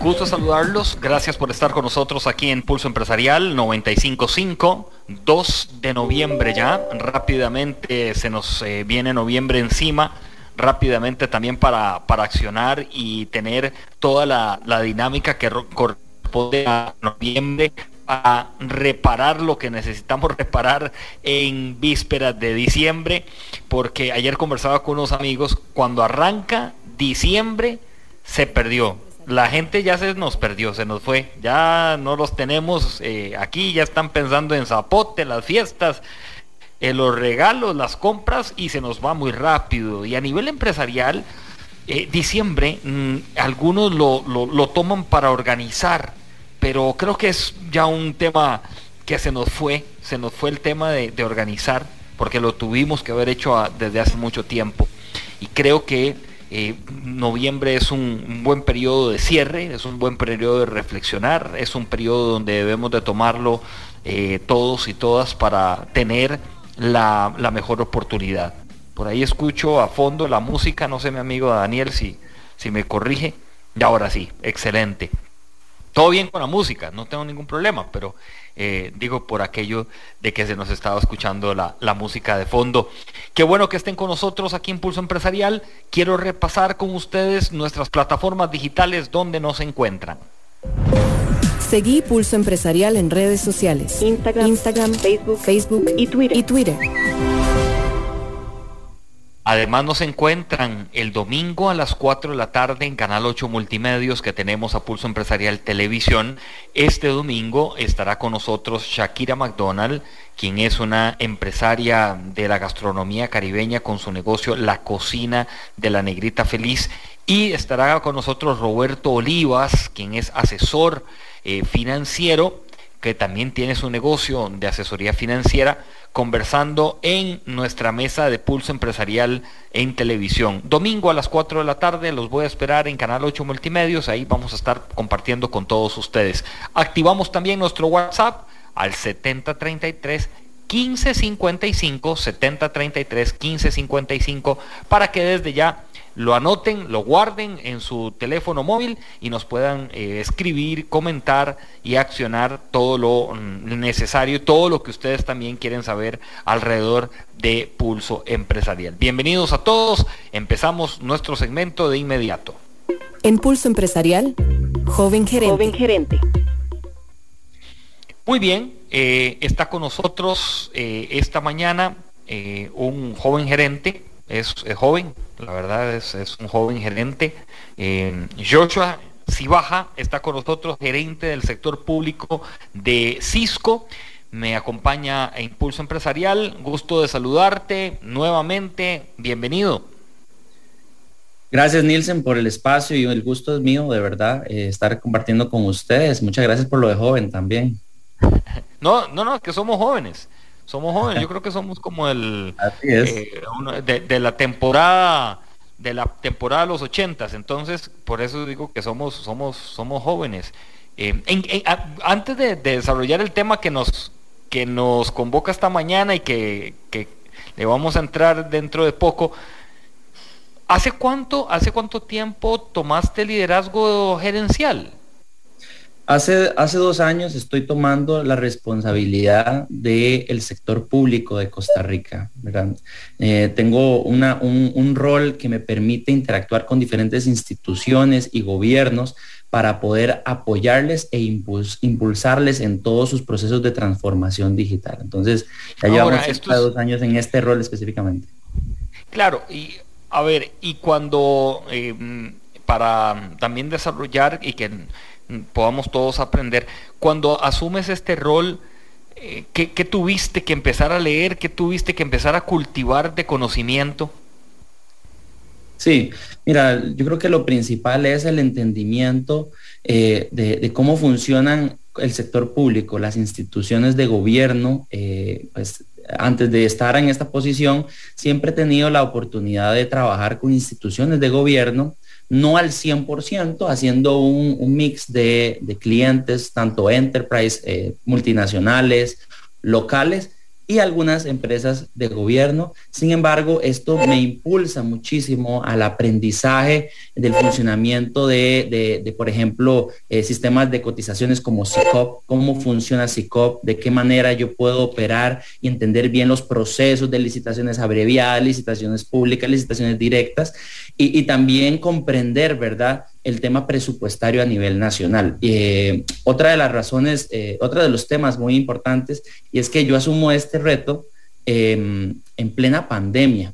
Gusto saludarlos. Gracias por estar con nosotros aquí en Pulso Empresarial 955. 2 de noviembre ya. Rápidamente se nos eh, viene noviembre encima. Rápidamente también para, para accionar y tener toda la, la dinámica que corresponde a noviembre para reparar lo que necesitamos reparar en vísperas de diciembre. Porque ayer conversaba con unos amigos. Cuando arranca diciembre se perdió la gente ya se nos perdió, se nos fue, ya no los tenemos eh, aquí, ya están pensando en zapote, las fiestas, en los regalos, las compras y se nos va muy rápido. Y a nivel empresarial, eh, diciembre, mm, algunos lo, lo, toman para organizar, pero creo que es ya un tema que se nos fue, se nos fue el tema de, organizar, porque lo tuvimos que haber hecho desde hace mucho tiempo. Y creo que eh, noviembre es un, buen periodo de cierre, es un buen periodo de reflexionar, es un periodo donde debemos de tomarlo eh, todos y todas para tener la, mejor oportunidad. Por ahí escucho a fondo la música, no sé mi amigo Daniel si, si me corrige. Y ahora sí, excelente. Todo bien con la música, no tengo ningún problema, pero eh, digo por aquello de que se nos estaba escuchando la, la, música de fondo. Qué bueno que estén con nosotros aquí en Pulso Empresarial. Quiero repasar con ustedes nuestras plataformas digitales donde nos encuentran. Seguí Pulso Empresarial en redes sociales. Instagram, Instagram Facebook, Facebook y Twitter. Y Twitter. Además nos encuentran el domingo a las 4 de la tarde en Canal 8 Multimedios que tenemos a Pulso Empresarial Televisión. Este domingo estará con nosotros Shakira McDonald, quien es una empresaria de la gastronomía caribeña con su negocio La Cocina de la Negrita Feliz. Y estará con nosotros Roberto Olivas, quien es asesor eh, financiero que también tiene su negocio de asesoría financiera, conversando en nuestra mesa de pulso empresarial en televisión. Domingo a las 4 de la tarde los voy a esperar en Canal 8 Multimedios, ahí vamos a estar compartiendo con todos ustedes. Activamos también nuestro WhatsApp al 7033 1555 7033 1555 para que desde ya lo anoten, lo guarden en su teléfono móvil y nos puedan eh, escribir, comentar y accionar todo lo mm, necesario, todo lo que ustedes también quieren saber alrededor de Pulso Empresarial. Bienvenidos a todos, empezamos nuestro segmento de inmediato. En Pulso Empresarial, joven gerente. Joven gerente. Muy bien, eh, está con nosotros eh, esta mañana un joven gerente es, joven, la verdad es, un joven gerente. Eh, Joshua Sibaja está con nosotros, gerente del sector público de Cisco. Me acompaña a Impulso Empresarial. Gusto de saludarte nuevamente. Bienvenido. Gracias Nielsen por el espacio y el gusto es mío de verdad eh, estar compartiendo con ustedes. Muchas gracias por lo de joven también. No, no, no, que somos jóvenes. Somos jóvenes, yo creo que somos como el eh, de, la temporada de la temporada de los ochentas, entonces por eso digo que somos somos somos jóvenes. Eh, antes de, desarrollar el tema que nos que nos convoca esta mañana y que, que le vamos a entrar dentro de poco, ¿hace cuánto hace cuánto tiempo tomaste liderazgo gerencial? Hace, hace dos años estoy tomando la responsabilidad del sector público de Costa Rica. Eh, tengo una, un, rol que me permite interactuar con diferentes instituciones y gobiernos para poder apoyarles e impulsarles en todos sus procesos de transformación digital. Entonces, ya llevamos dos años en este rol específicamente. Claro, y a ver, y cuando eh, para también desarrollar y que podamos todos aprender. Cuando asumes este rol, eh, ¿qué, tuviste que empezar a leer? ¿Qué tuviste que empezar a cultivar de conocimiento? Sí, mira, yo creo que lo principal es el entendimiento eh, de, cómo funcionan el sector público, las instituciones de gobierno, eh, pues antes de estar en esta posición, siempre he tenido la oportunidad de trabajar con instituciones de gobierno, no al 100%, haciendo un, mix de, clientes, tanto enterprise, eh, multinacionales, locales, y algunas empresas de gobierno. Sin embargo, esto me impulsa muchísimo al aprendizaje del funcionamiento de, por ejemplo, eh, sistemas de cotizaciones como SICOP, cómo funciona SICOP, de qué manera yo puedo operar y entender bien los procesos de licitaciones abreviadas, licitaciones públicas, licitaciones directas y también comprender, ¿verdad? El tema presupuestario a nivel nacional. Eh, otra de las razones, eh, otro de los temas muy importantes, y es que yo asumo este reto em, en plena pandemia.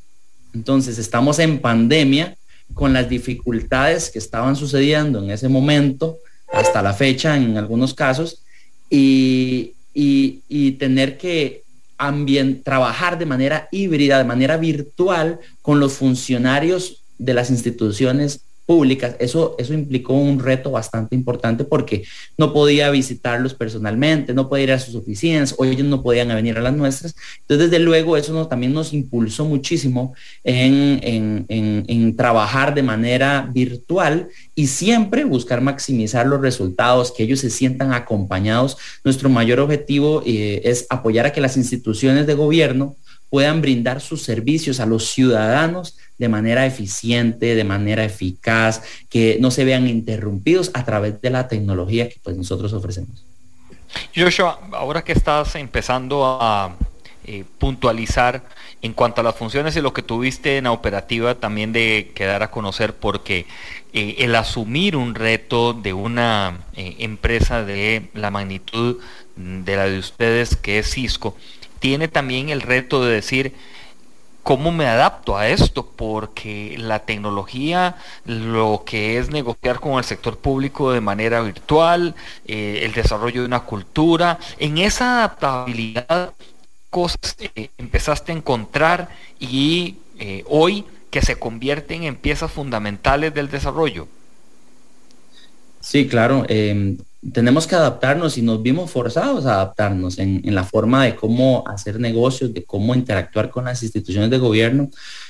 Entonces, estamos en pandemia con las dificultades que estaban sucediendo en ese momento, hasta la fecha en algunos casos, y, tener que trabajar de manera híbrida, de manera virtual, con los funcionarios de las instituciones públicas. Eso, eso implicó un reto bastante importante porque no podía visitarlos personalmente, no podía ir a sus oficinas, o ellos no podían venir a las nuestras. Entonces, desde luego, eso también nos impulsó muchísimo en, trabajar de manera virtual y siempre buscar maximizar los resultados, que ellos se sientan acompañados. Nuestro mayor objetivo eh, es apoyar a que las instituciones de gobierno puedan brindar sus servicios a los ciudadanos de manera eficiente, de manera eficaz, que no se vean interrumpidos a través de la tecnología que pues nosotros ofrecemos. Joshua, ahora que estás empezando a eh, puntualizar en cuanto a las funciones y lo que tuviste en la operativa también de quedar a conocer porque eh, el asumir un reto de una eh, empresa de la magnitud de la de ustedes que es Cisco tiene también el reto de decir, ¿cómo me adapto a esto? Porque la tecnología, lo que es negociar con el sector público de manera virtual, eh, el desarrollo de una cultura, en esa adaptabilidad cosas empezaste a encontrar y eh, hoy que se convierten en piezas fundamentales del desarrollo. Sí, claro. Em, tenemos que adaptarnos y nos vimos forzados a adaptarnos en, la forma de cómo hacer negocios, de cómo interactuar con las instituciones de gobierno.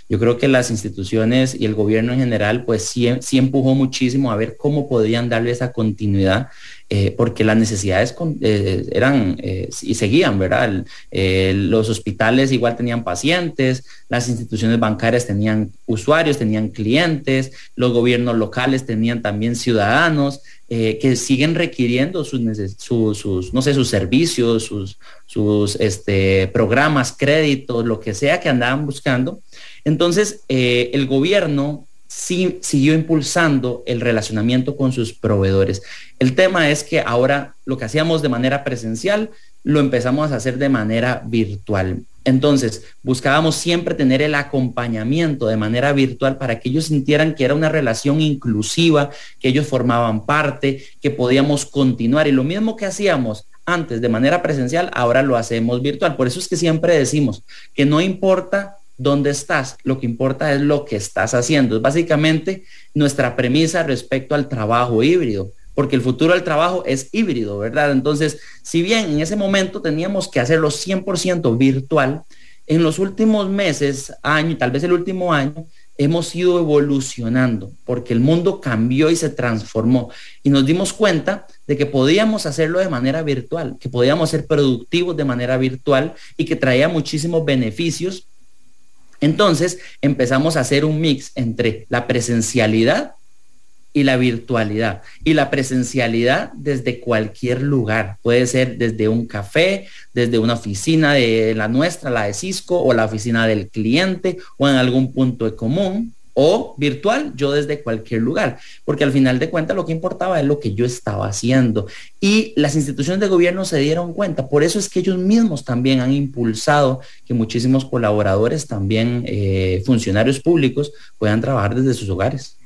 Yo creo que las instituciones y el gobierno en general, pues sí, sí empujó muchísimo a ver cómo podían darle esa continuidad, eh, porque las necesidades eh, eran eh, y seguían, ¿verdad? los hospitales igual tenían pacientes, las instituciones bancarias tenían usuarios, tenían clientes, los gobiernos locales tenían también ciudadanos. que siguen requiriendo sus, sus, no sé, sus servicios, sus, sus este, programas, créditos, lo que sea que andaban buscando. Entonces, el gobierno sí, siguió impulsando el relacionamiento con sus proveedores. El tema es que ahora lo que hacíamos de manera presencial lo empezamos a hacer de manera virtual. Entonces, buscábamos siempre tener el acompañamiento de manera virtual para que ellos sintieran que era una relación inclusiva, que ellos formaban parte, que podíamos continuar. Y lo mismo que hacíamos antes de manera presencial, ahora lo hacemos virtual. Por eso es que siempre decimos que no importa dónde estás, lo que importa es lo que estás haciendo. Es básicamente nuestra premisa respecto al trabajo híbrido, porque el futuro del trabajo es híbrido, ¿verdad? Entonces, si bien en ese momento teníamos que hacerlo 100% virtual, en los últimos meses, año, tal vez el último año, hemos ido evolucionando porque el mundo cambió y se transformó y nos dimos cuenta de que podíamos hacerlo de manera virtual, que podíamos ser productivos de manera virtual y que traía muchísimos beneficios entonces empezamos a hacer un mix entre la presencialidad y la virtualidad. Y la presencialidad desde cualquier lugar. Puede ser desde un café, desde una oficina de la nuestra, la de Cisco, o la oficina del cliente, o en algún punto de común o virtual, yo desde cualquier lugar, porque al final de cuentas lo que importaba es lo que yo estaba haciendo. Y las instituciones de gobierno se dieron cuenta, por eso es que ellos mismos también han impulsado que muchísimos colaboradores, también eh, funcionarios públicos, puedan trabajar desde sus hogares.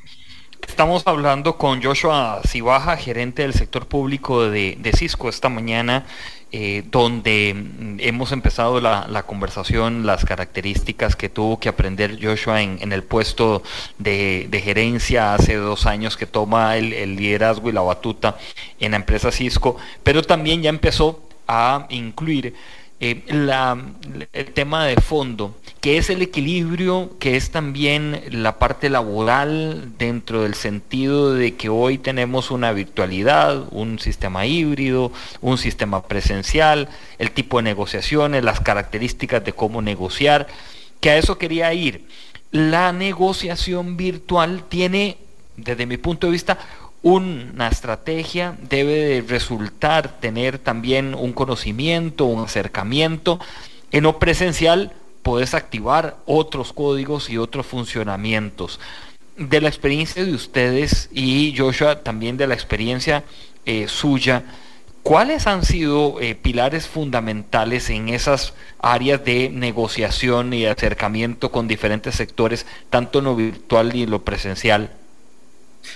Estamos hablando con Joshua Cibaja, gerente del sector público de, Cisco esta mañana, eh, donde mm, hemos empezado la, conversación, las características que tuvo que aprender Joshua en, el puesto de, gerencia hace dos años que toma el, liderazgo y la batuta en la empresa Cisco, pero también ya empezó a incluir eh, el tema de fondo, que es el equilibrio, que es también la parte laboral dentro del sentido de que hoy tenemos una virtualidad, un sistema híbrido, un sistema presencial, el tipo de negociaciones, las características de cómo negociar, que a eso quería ir. La negociación virtual tiene, desde mi punto de vista, una estrategia debe de resultar tener también un conocimiento, un acercamiento. En lo presencial puedes activar otros códigos y otros funcionamientos. De la experiencia de ustedes y Joshua, también de la experiencia eh, suya, ¿cuáles han sido eh, pilares fundamentales en esas áreas de negociación y acercamiento con diferentes sectores, tanto en lo virtual y en lo presencial?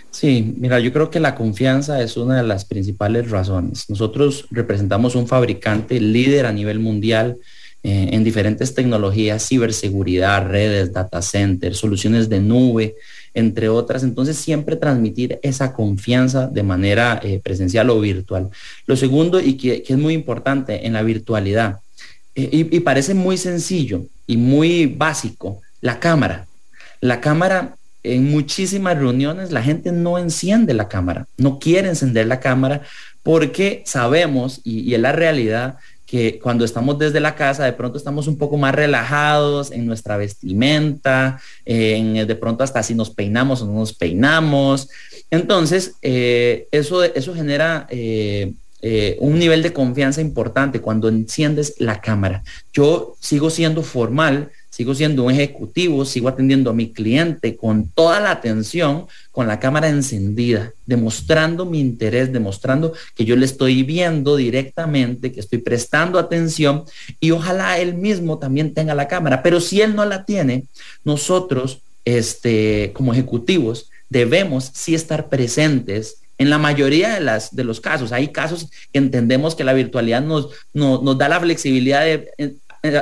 Sí, mira, yo creo que la confianza es una de las principales razones. Nosotros representamos un fabricante líder a nivel mundial eh, en diferentes tecnologías, ciberseguridad, redes, data centers, soluciones de nube, entre otras. Entonces, siempre transmitir esa confianza de manera eh, presencial o virtual. Lo segundo, y que, es muy importante en la virtualidad, eh, y parece muy sencillo y muy básico, la cámara. La cámara en muchísimas reuniones la gente no enciende la cámara, no quiere encender la cámara porque sabemos, y, es la realidad, que cuando estamos desde la casa de pronto estamos un poco más relajados en nuestra vestimenta, en, de pronto hasta si nos peinamos o no nos peinamos. Entonces, eh, eso, eso genera eh, eh, un nivel de confianza importante cuando enciendes la cámara. Yo sigo siendo formal sigo siendo un ejecutivo, sigo atendiendo a mi cliente con toda la atención, con la cámara encendida, demostrando mi interés, demostrando que yo le estoy viendo directamente, que estoy prestando atención y ojalá él mismo también tenga la cámara. Pero si él no la tiene, nosotros, este, como ejecutivos, debemos sí estar presentes en la mayoría de, las, de los casos. Hay casos que entendemos que la virtualidad nos, nos da la flexibilidad de eh,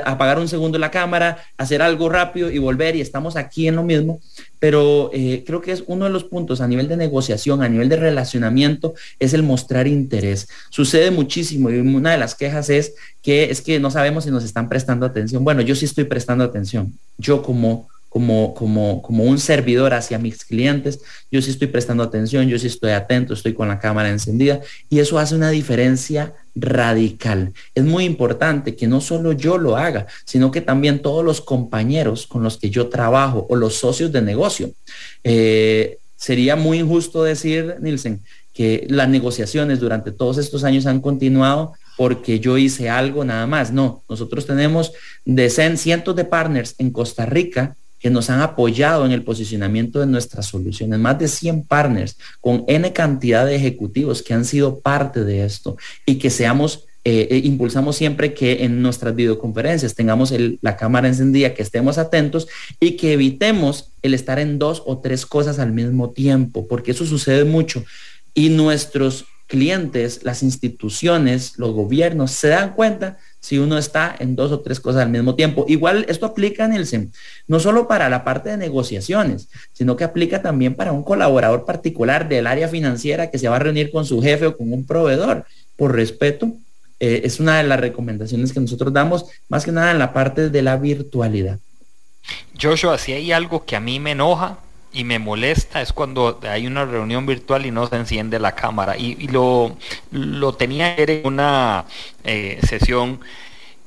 apagar un segundo la cámara, hacer algo rápido y volver y estamos aquí en lo mismo. Pero eh, creo que es uno de los puntos a nivel de negociación, a nivel de relacionamiento, es el mostrar interés. Sucede muchísimo y una de las quejas es que es que no sabemos si nos están prestando atención. Bueno, yo sí estoy prestando atención. Yo como como, como, como un servidor hacia mis clientes, yo sí estoy prestando atención, yo sí estoy atento, estoy con la cámara encendida y eso hace una diferencia radical. Es muy importante que no solo yo lo haga, sino que también todos los compañeros con los que yo trabajo o los socios de negocio. Eh, sería muy injusto decir, Nielsen, que las negociaciones durante todos estos años han continuado porque yo hice algo nada más. No, nosotros tenemos decenas, cientos de partners en Costa Rica que nos han apoyado en el posicionamiento de nuestras soluciones, más de 100 partners con N cantidad de ejecutivos que han sido parte de esto y que seamos, eh, eh, impulsamos siempre que en nuestras videoconferencias tengamos la cámara encendida, que estemos atentos y que evitemos el estar en dos o tres cosas al mismo tiempo, porque eso sucede mucho. Y nuestros clientes, las instituciones, los gobiernos se dan cuenta si uno está en dos o tres cosas al mismo tiempo. Igual esto aplica, Nielsen, no solo para la parte de negociaciones, sino que aplica también para un colaborador particular del área financiera que se va a reunir con su jefe o con un proveedor. Por respeto, eh, es una de las recomendaciones que nosotros damos, más que nada en la parte de la virtualidad. Joshua, si hay algo que a mí me enoja, y me molesta es cuando hay una reunión virtual y no se enciende la cámara. Y, lo, lo, tenía en una eh, sesión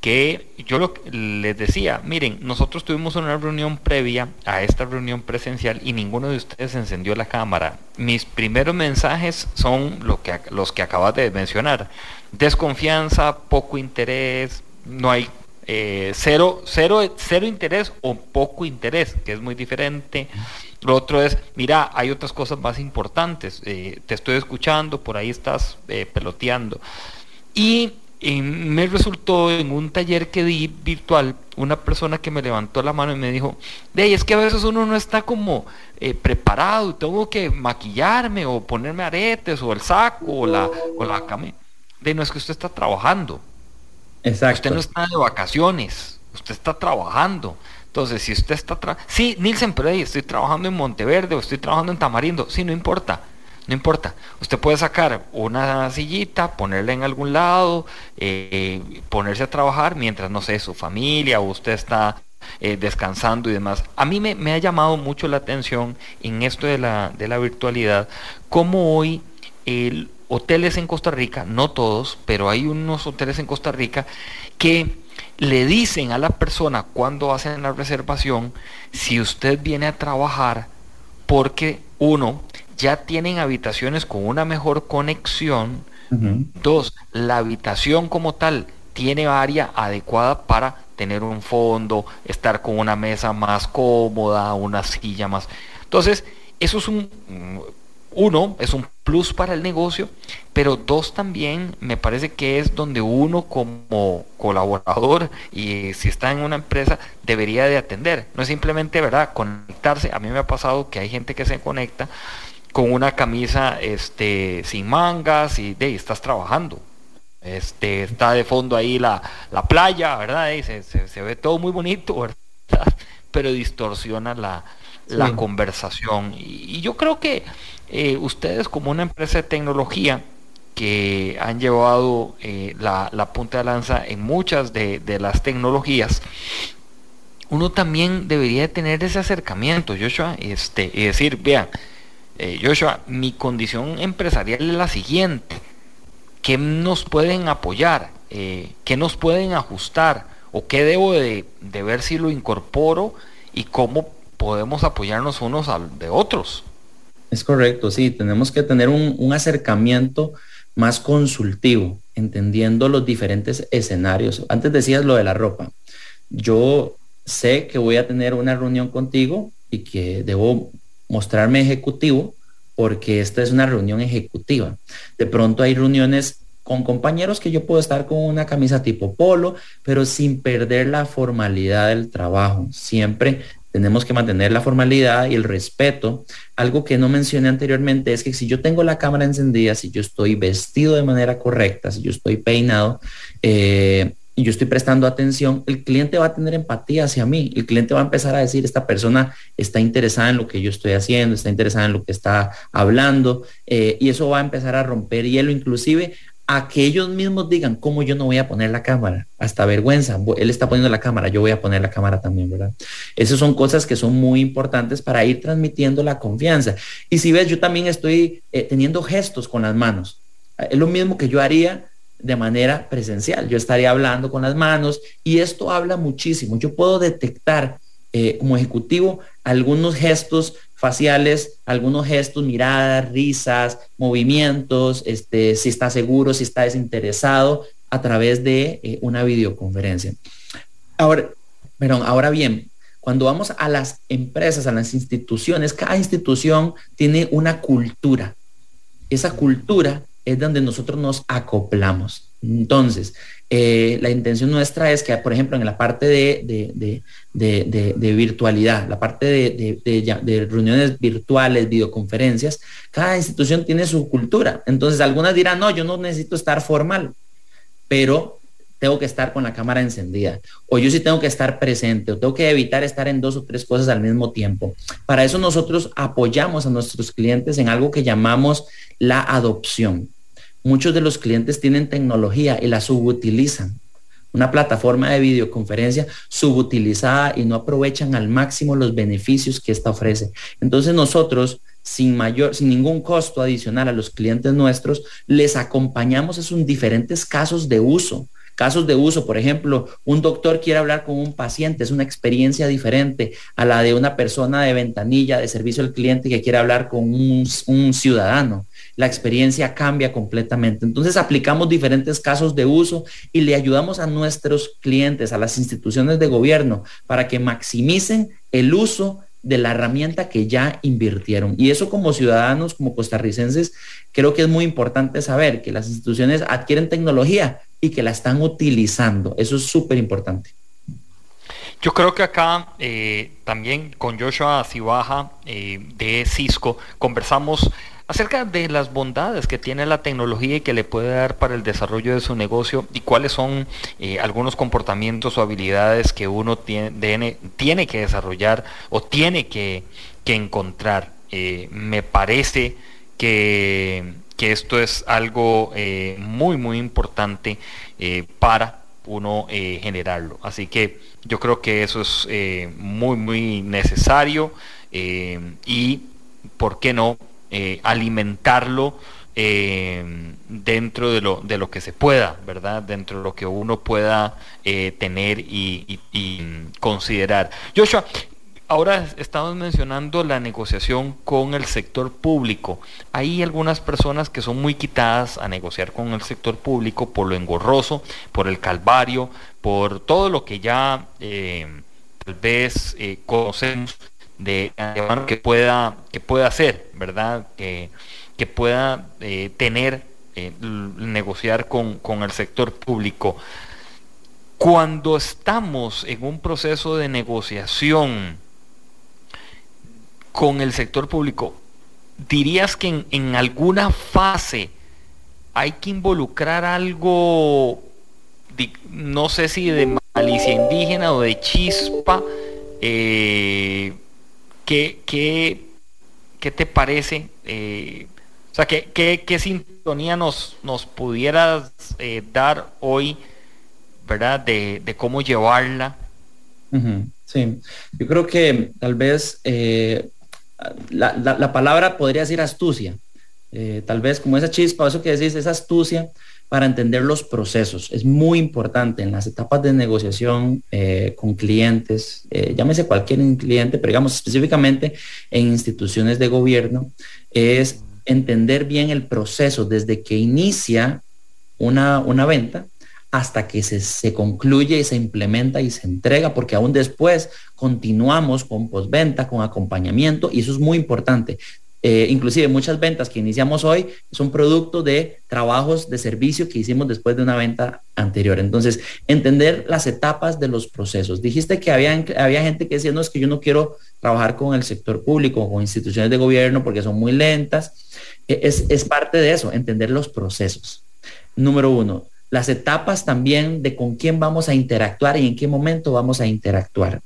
que yo les decía, miren, nosotros tuvimos una reunión previa a esta reunión presencial y ninguno de ustedes encendió la cámara. Mis primeros mensajes son lo que, los que acabas de mencionar. Desconfianza, poco interés, no hay eh, cero, cero, cero interés o poco interés, que es muy diferente. Lo otro es, mira, hay otras cosas más importantes. Eh, te estoy escuchando, por ahí estás eh, peloteando. Y me resultó en un taller que di virtual una persona que me levantó la mano y me dijo, de es que a veces uno no está como eh, preparado, tengo que maquillarme o ponerme aretes o el saco o la, o la cama. De no es que usted está trabajando. Exacto. Usted no está de vacaciones, usted está trabajando. Entonces, si usted está... sí, Nielsen, ahí estoy trabajando en Monteverde o estoy trabajando en Tamarindo. Sí, no importa. no importa. Usted puede sacar una sillita, ponerla en algún lado, eh, ponerse a trabajar mientras, no sé, su familia o usted está eh, descansando y demás. A mí me, ha llamado mucho la atención en esto de la, de la virtualidad, como hoy el, hoteles en Costa Rica, no todos, pero hay unos hoteles en Costa Rica que le dicen a la persona cuando hacen la reservación si usted viene a trabajar porque uno ya tienen habitaciones con una mejor conexión, dos, la habitación como tal tiene área adecuada para tener un fondo, estar con una mesa más cómoda, una silla más. Entonces, eso es un, uno, es un plus para el negocio, pero dos también me parece que es donde uno como colaborador y si está en una empresa debería de atender. No es simplemente, ¿verdad?, conectarse. A mí me ha pasado que hay gente que se conecta con una camisa este, sin mangas y de estás trabajando. Este, está de fondo ahí la, la playa, ¿verdad? Y se, se, ve todo muy bonito, ¿verdad? Pero distorsiona la, la conversación. Y, yo creo que eh, ustedes como una empresa de tecnología que han llevado eh, la, punta de lanza en muchas de, las tecnologías, uno también debería tener ese acercamiento, Joshua, este, y decir, vean, eh, Joshua, mi condición empresarial es la siguiente, ¿qué nos pueden apoyar? ¿Qué nos pueden ajustar? ¿O qué debo de, de ver si lo incorporo y cómo podemos apoyarnos unos de otros. Es correcto, sí, tenemos que tener un, acercamiento más consultivo, entendiendo los diferentes escenarios. Antes decías lo de la ropa. Yo sé que voy a tener una reunión contigo y que debo mostrarme ejecutivo porque esta es una reunión ejecutiva. De pronto hay reuniones con compañeros que yo puedo estar con una camisa tipo polo, pero sin perder la formalidad del trabajo. Siempre tenemos que mantener la formalidad y el respeto. Algo que no mencioné anteriormente es que si yo tengo la cámara encendida, si yo estoy vestido de manera correcta, si yo estoy peinado eh, y yo estoy prestando atención, el cliente va a tener empatía hacia mí. El cliente va a empezar a decir, esta persona está interesada en lo que yo estoy haciendo, está interesada en lo que está hablando eh, y eso va a empezar a romper hielo. Inclusive a que ellos mismos digan cómo yo no voy a poner la cámara, hasta vergüenza, él está poniendo la cámara, yo voy a poner la cámara también, ¿verdad? Esas son cosas que son muy importantes para ir transmitiendo la confianza. Y si ves, yo también estoy eh, teniendo gestos con las manos. Es lo mismo que yo haría de manera presencial. Yo estaría hablando con las manos y esto habla muchísimo. Yo puedo detectar eh, como ejecutivo algunos gestos faciales, algunos gestos, miradas, risas, movimientos, este, si está seguro, si está desinteresado, a través de eh, una videoconferencia. Ahora, perdón, ahora bien, cuando vamos a las empresas, a las instituciones, cada institución tiene una cultura. Esa cultura es donde nosotros nos acoplamos. Entonces, eh, la intención nuestra es que, por ejemplo, en la parte de, virtualidad, la parte de, reuniones virtuales, videoconferencias, cada institución tiene su cultura. Entonces, algunas dirán, no, yo no necesito estar formal, pero tengo que estar con la cámara encendida, o yo sí tengo que estar presente, o tengo que evitar estar en dos o tres cosas al mismo tiempo. Para eso nosotros apoyamos a nuestros clientes en algo que llamamos la adopción. Muchos de los clientes tienen tecnología y la subutilizan. Una plataforma de videoconferencia subutilizada y no aprovechan al máximo los beneficios que esta ofrece. Entonces nosotros, sin mayor, sin ningún costo adicional a los clientes nuestros, les acompañamos en diferentes casos de uso. Casos de uso, por ejemplo, un doctor quiere hablar con un paciente, es una experiencia diferente a la de una persona de ventanilla de servicio al cliente que quiere hablar con un, un ciudadano la experiencia cambia completamente. Entonces aplicamos diferentes casos de uso y le ayudamos a nuestros clientes, a las instituciones de gobierno, para que maximicen el uso de la herramienta que ya invirtieron. Y eso como ciudadanos, como costarricenses, creo que es muy importante saber que las instituciones adquieren tecnología y que la están utilizando. Eso es súper importante. Yo creo que acá eh, también con Joshua Cibaja eh, de Cisco conversamos acerca de las bondades que tiene la tecnología y que le puede dar para el desarrollo de su negocio y cuáles son eh, algunos comportamientos o habilidades que uno tiene, tiene que desarrollar o tiene que, encontrar. Eh, me parece que, esto es algo eh, muy, muy importante para uno generarlo. Así que yo creo que eso es muy, muy necesario y, ¿por qué no?, alimentarlo eh, dentro de lo, de lo que se pueda, ¿verdad? Dentro de lo que uno pueda eh, tener y, considerar. Joshua, ahora estamos mencionando la negociación con el sector público. Hay algunas personas que son muy quitadas a negociar con el sector público por lo engorroso, por el calvario, por todo lo que ya eh, tal vez conocemos de que pueda, que pueda hacer, ¿verdad? Que, que pueda eh, tener, eh, negociar con, el sector público. Cuando estamos en un proceso de negociación con el sector público, ¿dirías que en, alguna fase hay que involucrar algo, no sé si de malicia indígena o de chispa? Eh, ¿qué, qué, te parece? O sea, ¿qué, qué, sintonía nos, nos pudieras eh, dar hoy, ¿verdad? De, cómo llevarla. Sí, yo creo que tal vez eh, la, palabra podría decir astucia. Eh, tal vez como esa chispa, eso que decís, esa astucia para entender los procesos. Es muy importante en las etapas de negociación con clientes, llámese cualquier cliente, pero digamos específicamente en instituciones de gobierno, es entender bien el proceso desde que inicia una, una venta hasta que se, se, concluye y se implementa y se entrega, porque aún después continuamos con postventa, con acompañamiento, y eso es muy importante. Eh, inclusive muchas ventas que iniciamos hoy son producto de trabajos de servicio que hicimos después de una venta anterior. Entonces, entender las etapas de los procesos. Dijiste que había, había gente que decía, no, es que yo no quiero trabajar con el sector público o con instituciones de gobierno porque son muy lentas. E, es, es parte de eso, entender los procesos. Número uno, las etapas también de con quién vamos a interactuar y en qué momento vamos a interactuar.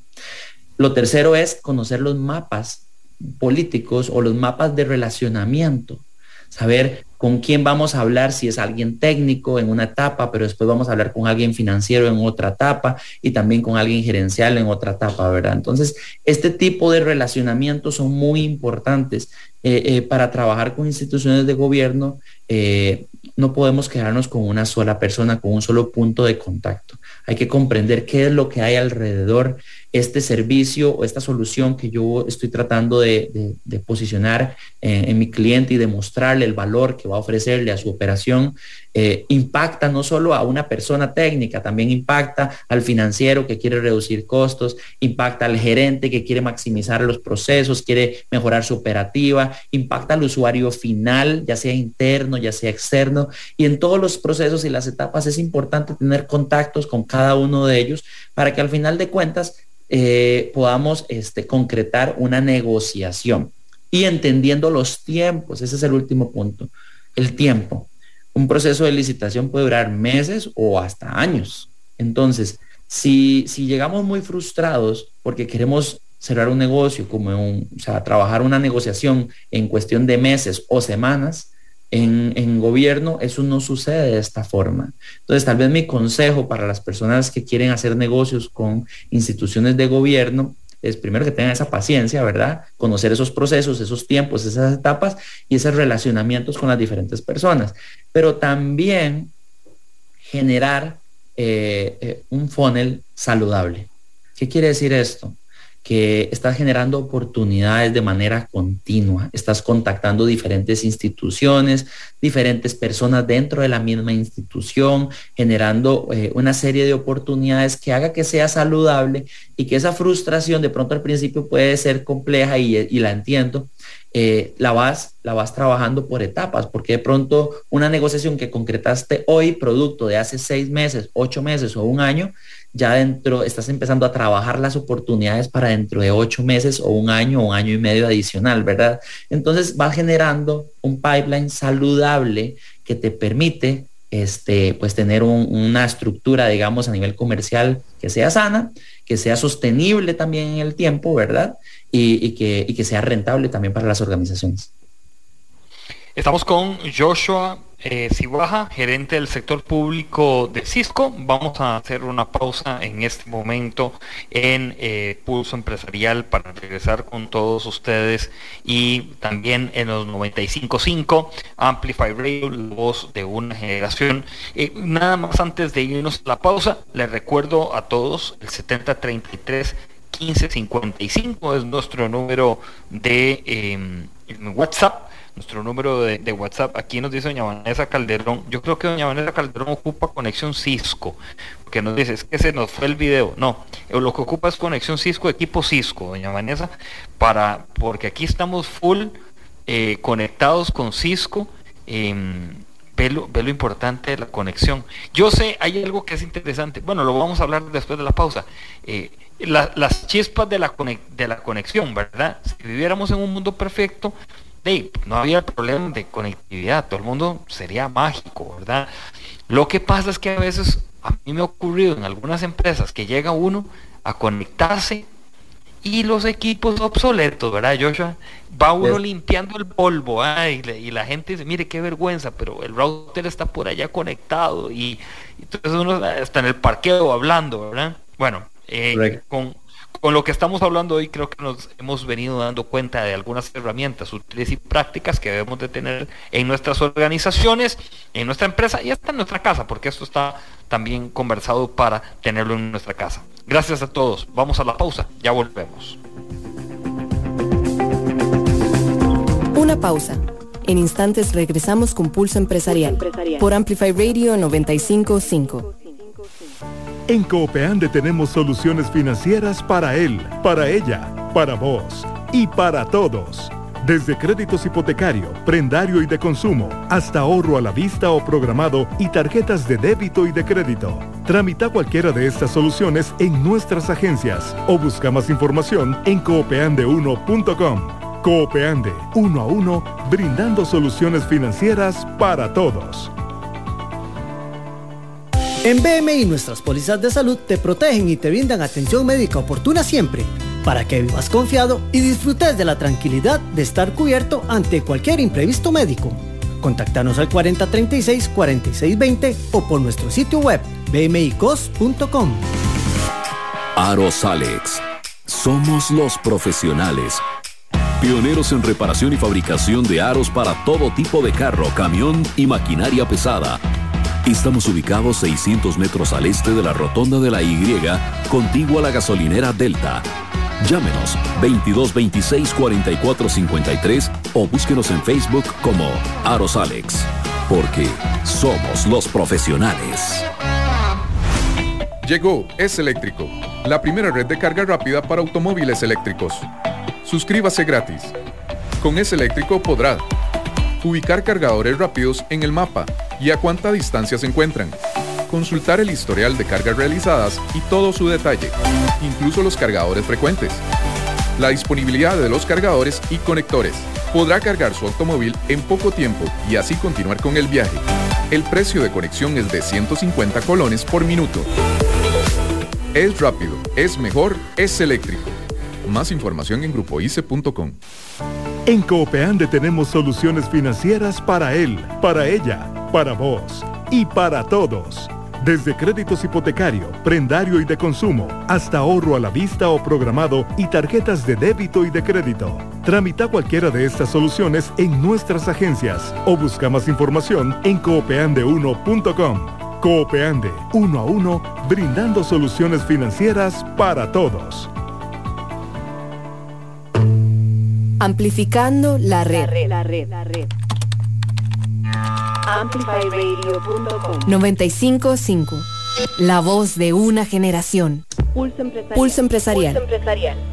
Lo tercero es conocer los mapas políticos o los mapas de relacionamiento. Saber con quién vamos a hablar, si es alguien técnico en una etapa, pero después vamos a hablar con alguien financiero en otra etapa y también con alguien gerencial en otra etapa, ¿verdad? Entonces, este tipo de relacionamientos son muy importantes eh, eh, para trabajar con instituciones de gobierno. Eh, no podemos quedarnos con una sola persona, con un solo punto de contacto. Hay que comprender qué es lo que hay alrededor este servicio o esta solución que yo estoy tratando de, posicionar en, mi cliente y demostrarle el valor que va a ofrecerle a su operación, eh, impacta no solo a una persona técnica, también impacta al financiero que quiere reducir costos, impacta al gerente que quiere maximizar los procesos, quiere mejorar su operativa, impacta al usuario final, ya sea interno, ya sea externo, y en todos los procesos y las etapas es importante tener contactos con cada uno de ellos para que al final de cuentas eh, podamos este, concretar una negociación y entendiendo los tiempos, ese es el último punto, el tiempo. Un proceso de licitación puede durar meses o hasta años. Entonces, si, si llegamos muy frustrados porque queremos cerrar un negocio, como un, o sea, trabajar una negociación en cuestión de meses o semanas, en, gobierno eso no sucede de esta forma. Entonces, tal vez mi consejo para las personas que quieren hacer negocios con instituciones de gobierno es primero que tengan esa paciencia, ¿verdad? Conocer esos procesos, esos tiempos, esas etapas y esos relacionamientos con las diferentes personas. Pero también generar eh, eh, un funnel saludable. ¿Qué quiere decir esto? Que estás generando oportunidades de manera continua, estás contactando diferentes instituciones, diferentes personas dentro de la misma institución, generando eh, una serie de oportunidades que haga que sea saludable y que esa frustración de pronto al principio puede ser compleja y, la entiendo, eh, la, vas, la vas trabajando por etapas, porque de pronto una negociación que concretaste hoy, producto de hace seis meses, ocho meses o un año, ya dentro, estás empezando a trabajar las oportunidades para dentro de ocho meses o un año o un año y medio adicional, ¿verdad? Entonces va generando un pipeline saludable que te permite este, pues tener una estructura, digamos, a nivel comercial que sea sana, que sea sostenible también en el tiempo, ¿verdad? Y, que, y que sea rentable también para las organizaciones. Estamos con Joshua eh, Cibaja, gerente del sector público de Cisco. Vamos a hacer una pausa en este momento en eh, Pulso Empresarial para regresar con todos ustedes y también en los 95.5 Amplify Radio, la voz de una generación. Eh, nada más antes de irnos a la pausa, les recuerdo a todos el 7033 1555 es nuestro número de em, WhatsApp nuestro número de, WhatsApp. Aquí nos dice doña Vanessa Calderón. Yo creo que doña Vanessa Calderón ocupa conexión Cisco. Que nos dice, es que se nos fue el video. No, eh, lo que ocupa es conexión Cisco, equipo Cisco, doña Vanessa, para, porque aquí estamos full eh, conectados con Cisco. Eh, ve, lo, importante de la conexión. Yo sé, hay algo que es interesante. Bueno, lo vamos a hablar después de la pausa. Eh, las chispas de la, de la conexión, ¿verdad? Si viviéramos en un mundo perfecto, no había problema de conectividad, todo el mundo sería mágico, ¿verdad? Lo que pasa es que a veces a mí me ha ocurrido en algunas empresas que llega uno a conectarse y los equipos obsoletos, ¿verdad, Joshua? Va uno limpiando el polvo y, la gente dice, mire qué vergüenza, pero el router está por allá conectado y, entonces uno está en el parqueo hablando, ¿verdad? Bueno, eh, con, con lo que estamos hablando hoy creo que nos hemos venido dando cuenta de algunas herramientas útiles y prácticas que debemos de tener en nuestras organizaciones, en nuestra empresa y hasta en nuestra casa, porque esto está también conversado para tenerlo en nuestra casa. Gracias a todos. Vamos a la pausa. Ya volvemos. Una pausa. En instantes regresamos con Pulso Empresarial, por Amplify Radio 955. En Coopeande tenemos soluciones financieras para él, para ella, para vos y para todos. Desde créditos hipotecario, prendario y de consumo, hasta ahorro a la vista o programado y tarjetas de débito y de crédito. Tramita cualquiera de estas soluciones en nuestras agencias o busca más información en coopeande1.com. Coopeande, uno a uno, brindando soluciones financieras para todos. En BMI nuestras pólizas de salud te protegen y te brindan atención médica oportuna siempre, para que vivas confiado y disfrutes de la tranquilidad de estar cubierto ante cualquier imprevisto médico. Contactanos al 4036-4620 o por nuestro sitio web bmicos.com. Aros Alex. Somos los profesionales. Pioneros en reparación y fabricación de aros para todo tipo de carro, camión y maquinaria pesada Estamos ubicados 600 metros al este de la rotonda de la Y, contigua a la gasolinera Delta. Llámenos 2226 4453 o búsquenos en Facebook como Aros Alex, porque somos los profesionales. Llegó Es Eléctrico, la primera red de carga rápida para automóviles eléctricos. Suscríbase gratis. Con Es Eléctrico podrá ubicar cargadores rápidos en el mapa y a cuánta distancia se encuentran, consultar el historial de cargas realizadas y todo su detalle, incluso los cargadores frecuentes, la disponibilidad de los cargadores y conectores. Podrá cargar su automóvil en poco tiempo y así continuar con el viaje. El precio de conexión es de 150 colones por minuto. Es rápido, es mejor, es eléctrico. Más información en grupoice.com. En Coopeande tenemos soluciones financieras para él, para ella, para vos y para todos. Desde créditos hipotecario, prendario y de consumo, hasta ahorro a la vista o programado y tarjetas de débito y de crédito. Tramita cualquiera de estas soluciones en nuestras agencias o busca más información en coopeande1.com. Coopeande, uno a uno, brindando soluciones financieras para todos. Amplificando la red. La red, la red, Amplifyradio.com 955. La voz de una generación. Pulso empresarial.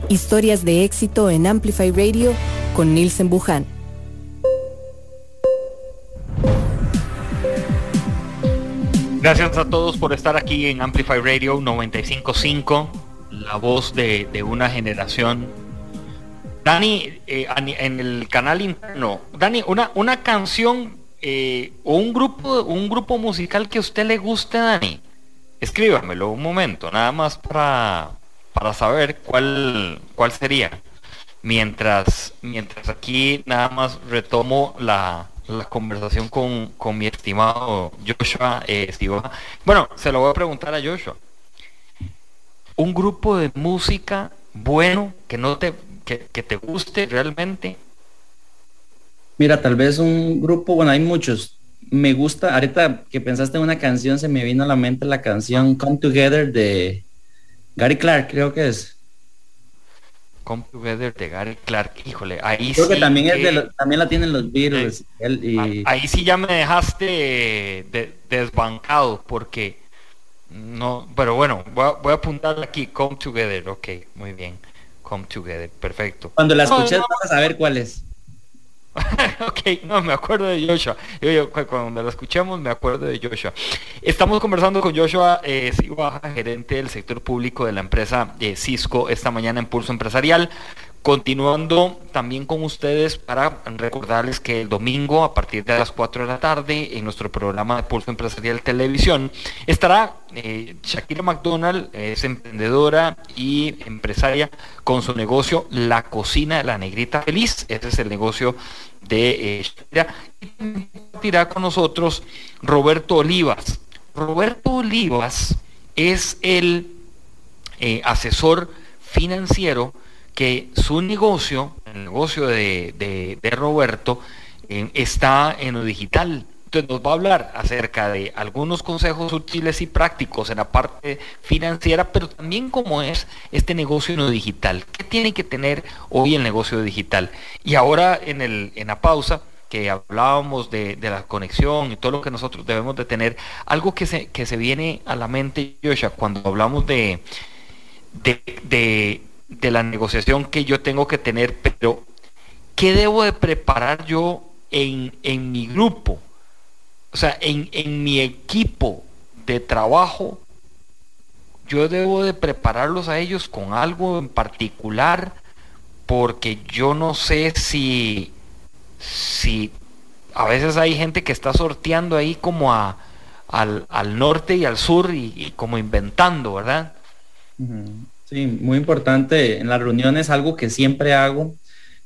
Historias de éxito en Amplify Radio con Nielsen Buján. Gracias a todos por estar aquí en Amplify Radio 955, la voz de, de una generación Dani, eh, en el canal interno, Dani, una, una canción eh, un grupo, un grupo musical que a usted le guste, Dani, escríbamelo un momento, nada más para, para saber cuál, cuál sería. Mientras, mientras aquí nada más retomo la, la conversación con, con mi estimado Joshua eh, Bueno, se lo voy a preguntar a Joshua. Un grupo de música bueno que no te que, que te guste realmente. Mira, tal vez un grupo, bueno, hay muchos. Me gusta, ahorita que pensaste en una canción, se me vino a la mente la canción Come Together de Gary Clark, creo que es. Come Together de Gary Clark, híjole, ahí Creo que también es también la tienen los Beatles. Ahí sí ya me dejaste desbancado porque no, pero bueno, voy a, apuntar aquí, Come Together, ok, muy bien, Come Together, perfecto. Cuando la escuches vas a saber cuál es. ok, no, me acuerdo de Joshua. Yo, cuando lo escuchamos me acuerdo de Joshua. Estamos conversando con Joshua eh, gerente del sector público de la empresa eh, Cisco, esta mañana en Pulso Empresarial. Continuando también con ustedes para recordarles que el domingo a partir de las 4 de la tarde en nuestro programa de Pulso Empresarial Televisión estará eh, Shakira McDonald, es emprendedora y empresaria con su negocio La Cocina de la Negrita Feliz. Ese es el negocio de eh, Shakira. Y irá con nosotros Roberto Olivas. Roberto Olivas es el eh, asesor financiero que su negocio, el negocio de, Roberto, eh, está en lo digital. Entonces nos va a hablar acerca de algunos consejos útiles y prácticos en la parte financiera, pero también cómo es este negocio en lo digital. ¿Qué tiene que tener hoy el negocio digital? Y ahora en, el, en la pausa, que hablábamos de, la conexión y todo lo que nosotros debemos de tener, algo que se, que se viene a la mente, Joshua, cuando hablamos de, de de la negociación que yo tengo que tener, pero ¿qué debo de preparar yo en, en mi grupo? O sea, en, en mi equipo de trabajo, yo debo de prepararlos a ellos con algo en particular, porque yo no sé si, si a veces hay gente que está sorteando ahí como a, al, al norte y al sur y, como inventando, ¿verdad? Sí, muy importante. En las reuniones algo que siempre hago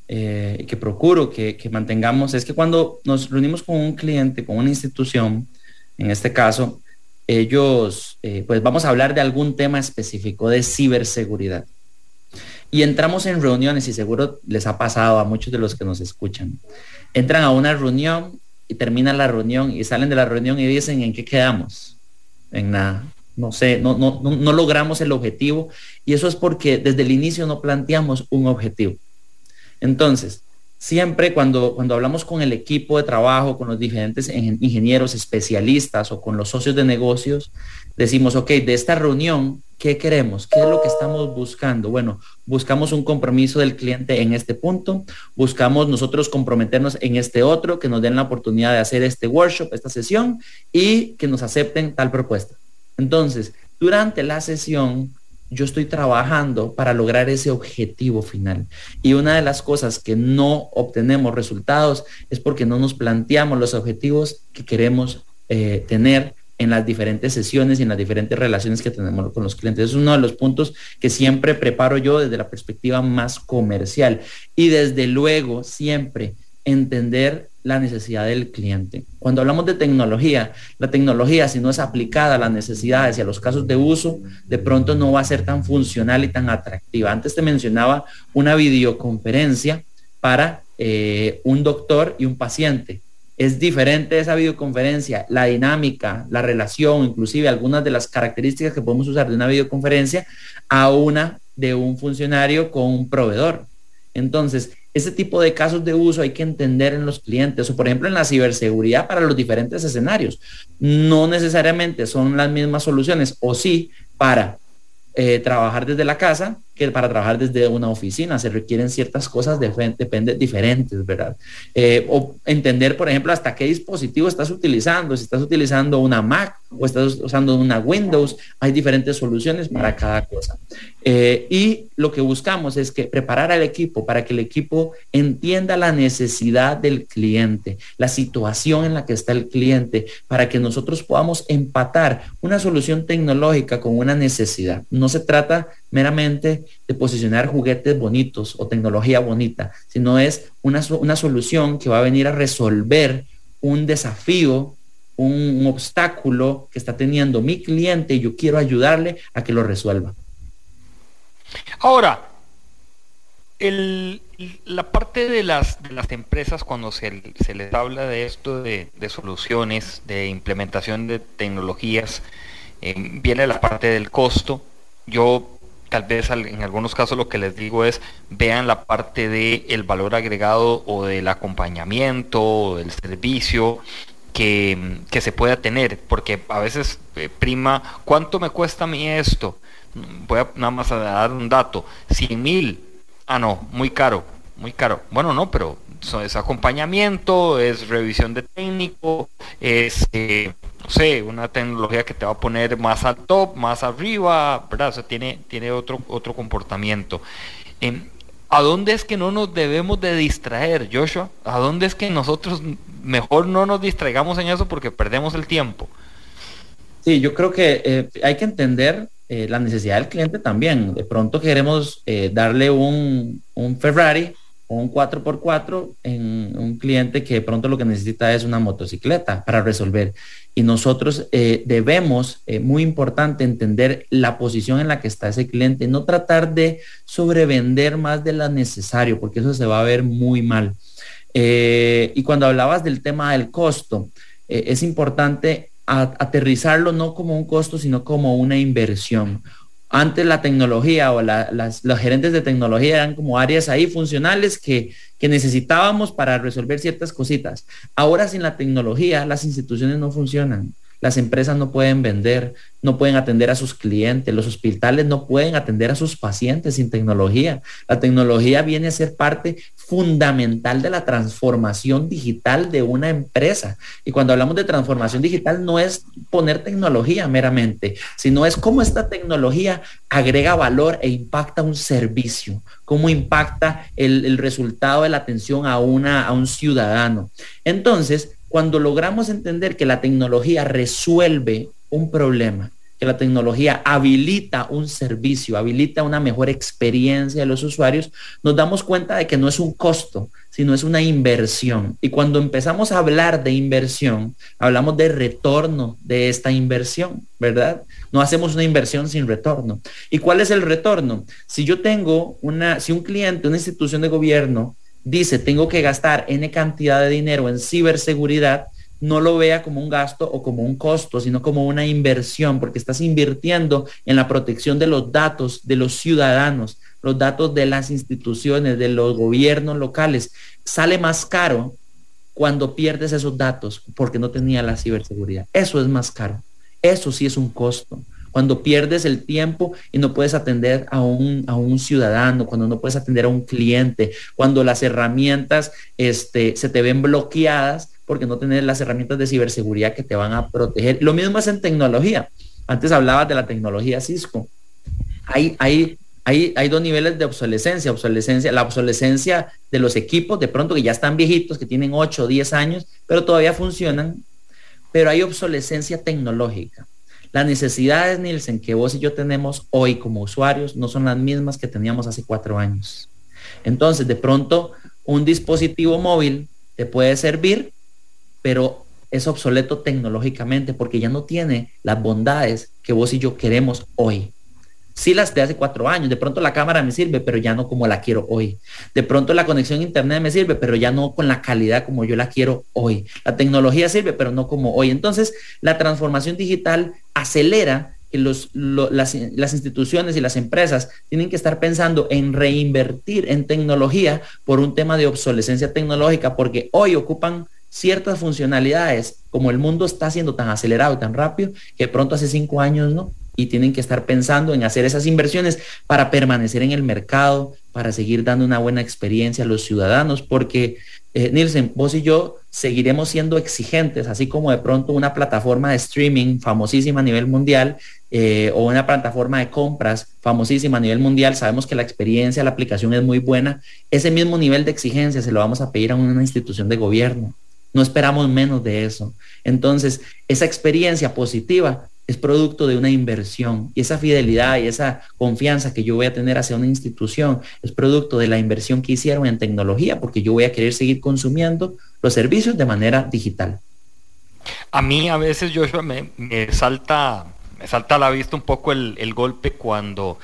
eh, que procuro que, mantengamos es que cuando nos reunimos con un cliente, con una institución, en este caso, ellos, eh, pues vamos a hablar de algún tema específico de ciberseguridad. Y entramos en reuniones y seguro les ha pasado a muchos de los que nos escuchan. Entran a una reunión y terminan la reunión y salen de la reunión y dicen en qué quedamos. En nada no sé, no, no, no, logramos el objetivo y eso es porque desde el inicio no planteamos un objetivo. Entonces, siempre cuando, cuando hablamos con el equipo de trabajo, con los diferentes ingenieros especialistas o con los socios de negocios, decimos, ok, de esta reunión, ¿qué queremos? ¿Qué es lo que estamos buscando? Bueno, buscamos un compromiso del cliente en este punto, buscamos nosotros comprometernos en este otro, que nos den la oportunidad de hacer este workshop, esta sesión y que nos acepten tal propuesta. Entonces, durante la sesión, yo estoy trabajando para lograr ese objetivo final. Y una de las cosas que no obtenemos resultados es porque no nos planteamos los objetivos que queremos eh, tener en las diferentes sesiones y en las diferentes relaciones que tenemos con los clientes. Es uno de los puntos que siempre preparo yo desde la perspectiva más comercial. Y desde luego, siempre entender la necesidad del cliente. Cuando hablamos de tecnología, la tecnología si no es aplicada a las necesidades y a los casos de uso, de pronto no va a ser tan funcional y tan atractiva. Antes te mencionaba una videoconferencia para eh, un doctor y un paciente. Es diferente esa videoconferencia, la dinámica, la relación, inclusive algunas de las características que podemos usar de una videoconferencia a una de un funcionario con un proveedor. Entonces, ese tipo de casos de uso hay que entender en los clientes o por ejemplo en la ciberseguridad para los diferentes escenarios. No necesariamente son las mismas soluciones o sí para eh, trabajar desde la casa que para trabajar desde una oficina. Se requieren ciertas cosas depende, diferentes, ¿verdad? Eh, o entender, por ejemplo, hasta qué dispositivo estás utilizando. Si estás utilizando una Mac o estás usando una Windows, hay diferentes soluciones para cada cosa. Eh, y lo que buscamos es que preparar al equipo para que el equipo entienda la necesidad del cliente, la situación en la que está el cliente, para que nosotros podamos empatar una solución tecnológica con una necesidad. No se trata meramente de posicionar juguetes bonitos o tecnología bonita, sino es una, una solución que va a venir a resolver un desafío, un, obstáculo que está teniendo mi cliente y yo quiero ayudarle a que lo resuelva. Ahora, la parte de las, las empresas cuando se, les habla de esto de, soluciones, de implementación de tecnologías, eh, viene la parte del costo. Yo tal vez en algunos casos lo que les digo es vean la parte del el valor agregado o del acompañamiento o del servicio que, se pueda tener, porque a veces eh, prima, ¿cuánto me cuesta a mí esto? Voy a nada más a dar un dato, 100 mil, ah no, muy caro, muy caro. Bueno, no, pero es acompañamiento, es revisión de técnico, es, eh, sé, una tecnología que te va a poner más al top, más arriba, ¿verdad? O sea, tiene, tiene otro, otro comportamiento. Em, ¿A dónde es que no nos debemos de distraer, Joshua? ¿A dónde es que nosotros mejor no nos distraigamos en eso porque perdemos el tiempo? Sí, yo creo que eh, hay que entender eh, la necesidad del cliente también. De pronto queremos darle un, un Ferrari un 4x4 en un cliente que de pronto lo que necesita es una motocicleta para resolver. Y nosotros eh, debemos, eh, muy importante, entender la posición en la que está ese cliente, no tratar de sobrevender más de lo necesario, porque eso se va a ver muy mal. Eh, y cuando hablabas del tema del costo, es importante aterrizarlo no como un costo, sino como una inversión antes la tecnología o las, los gerentes de tecnología eran como áreas ahí funcionales que, que necesitábamos para resolver ciertas cositas. Ahora sin la tecnología las instituciones no funcionan. Las empresas no pueden vender, no pueden atender a sus clientes, los hospitales no pueden atender a sus pacientes sin tecnología. La tecnología viene a ser parte fundamental de la transformación digital de una empresa. Y cuando hablamos de transformación digital no es poner tecnología meramente, sino es cómo esta tecnología agrega valor e impacta un servicio, cómo impacta el, resultado de la atención a, una, a un ciudadano. Entonces, cuando logramos entender que la tecnología resuelve un problema, que la tecnología habilita un servicio, habilita una mejor experiencia de los usuarios, nos damos cuenta de que no es un costo, sino es una inversión. Y cuando empezamos a hablar de inversión, hablamos de retorno de esta inversión, ¿verdad? No hacemos una inversión sin retorno. ¿Y cuál es el retorno? Si yo tengo una, si un cliente, una institución de gobierno, dice, tengo que gastar N cantidad de dinero en ciberseguridad, no lo vea como un gasto o como un costo, sino como una inversión, porque estás invirtiendo en la protección de los datos de los ciudadanos, los datos de las instituciones, de los gobiernos locales. Sale más caro cuando pierdes esos datos porque no tenía la ciberseguridad. Eso es más caro. Eso sí es un costo cuando pierdes el tiempo y no puedes atender a un, a un ciudadano, cuando no puedes atender a un cliente, cuando las herramientas este, se te ven bloqueadas porque no tienes las herramientas de ciberseguridad que te van a proteger. Lo mismo es en tecnología. Antes hablabas de la tecnología Cisco. Hay, hay, hay, hay dos niveles de obsolescencia. Obsolescencia, la obsolescencia de los equipos, de pronto que ya están viejitos, que tienen 8 o 10 años, pero todavía funcionan. Pero hay obsolescencia tecnológica. Las necesidades, Nielsen, que vos y yo tenemos hoy como usuarios no son las mismas que teníamos hace cuatro años. Entonces, de pronto, un dispositivo móvil te puede servir, pero es obsoleto tecnológicamente porque ya no tiene las bondades que vos y yo queremos hoy sí las de hace cuatro años. De pronto la cámara me sirve, pero ya no como la quiero hoy. De pronto la conexión a internet me sirve, pero ya no con la calidad como yo la quiero hoy. La tecnología sirve, pero no como hoy. Entonces, la transformación digital acelera que los, las, las, instituciones y las empresas tienen que estar pensando en reinvertir en tecnología por un tema de obsolescencia tecnológica, porque hoy ocupan ciertas funcionalidades, como el mundo está siendo tan acelerado y tan rápido, que pronto hace cinco años no y tienen que estar pensando en hacer esas inversiones para permanecer en el mercado, para seguir dando una buena experiencia a los ciudadanos, porque eh, Nielsen, vos y yo seguiremos siendo exigentes, así como de pronto una plataforma de streaming famosísima a nivel mundial eh, o una plataforma de compras famosísima a nivel mundial, sabemos que la experiencia, la aplicación es muy buena, ese mismo nivel de exigencia se lo vamos a pedir a una institución de gobierno. No esperamos menos de eso. Entonces, esa experiencia positiva es producto de una inversión y esa fidelidad y esa confianza que yo voy a tener hacia una institución es producto de la inversión que hicieron en tecnología porque yo voy a querer seguir consumiendo los servicios de manera digital. A mí a veces yo me, salta me salta a la vista un poco el, golpe cuando,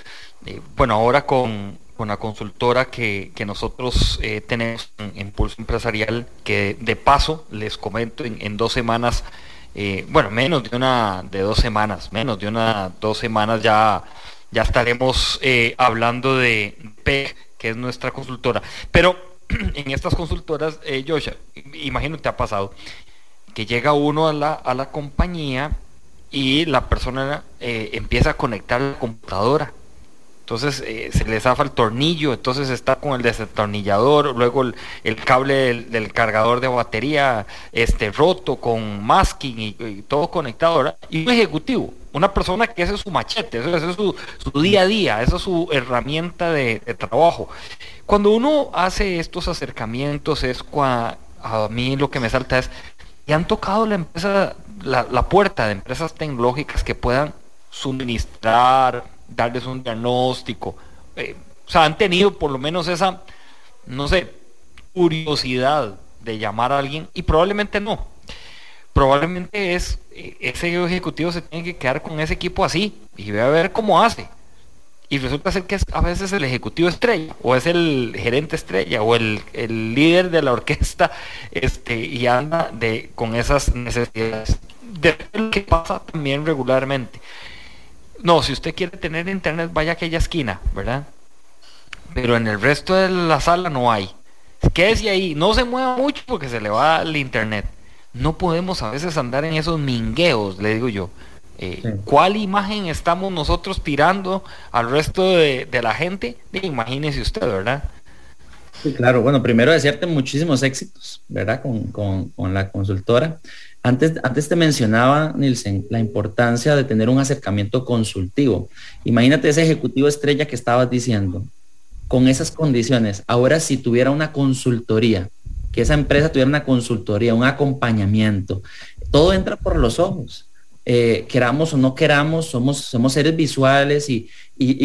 eh, bueno, ahora con, la consultora que, nosotros eh, tenemos en, Pulso Empresarial, que de paso les comento en dos semanas eh, bueno, menos de una, de dos semanas, menos de una, dos semanas ya, ya estaremos eh, hablando de PEG, que es nuestra consultora. Pero en estas consultoras, eh, Joshua, imagino te ha pasado, que llega uno a la, a la compañía y la persona empieza a conectar la computadora entonces eh, se le zafa el tornillo, entonces está con el desatornillador, luego el, cable del, cargador de batería este, roto con masking y, todo conectado. ¿verdad? Y un ejecutivo, una persona que ese es su machete, ese es su, día a día, esa es su herramienta de, trabajo. Cuando uno hace estos acercamientos es a mí lo que me salta es, y han tocado la empresa, la puerta de empresas tecnológicas que puedan suministrar darles un diagnóstico. Eh, o sea, han tenido por lo menos esa, no sé, curiosidad de llamar a alguien y probablemente no. Probablemente es, eh, ese ejecutivo se tiene que quedar con ese equipo así y ve a ver cómo hace. Y resulta ser que es a veces el ejecutivo estrella, o es el gerente estrella, o el, el líder de la orquesta, este, y anda de, con esas necesidades. De lo que pasa también regularmente. No, si usted quiere tener internet, vaya a aquella esquina, ¿verdad? Pero en el resto de la sala no hay. Quédese ahí, no se mueva mucho porque se le va el internet. No podemos a veces andar en esos mingueos, le digo yo. Eh, ¿Cuál imagen estamos nosotros tirando al resto de, la gente? Imagínese usted, ¿verdad? Sí, claro. Bueno, primero desearte muchísimos éxitos, ¿verdad? Con, con la consultora. Antes, antes te mencionaba, Nielsen, la importancia de tener un acercamiento consultivo. Imagínate ese ejecutivo estrella que estabas diciendo, con esas condiciones. Ahora, si tuviera una consultoría, que esa empresa tuviera una consultoría, un acompañamiento, todo entra por los ojos. Eh, queramos o no queramos, somos, somos seres visuales y,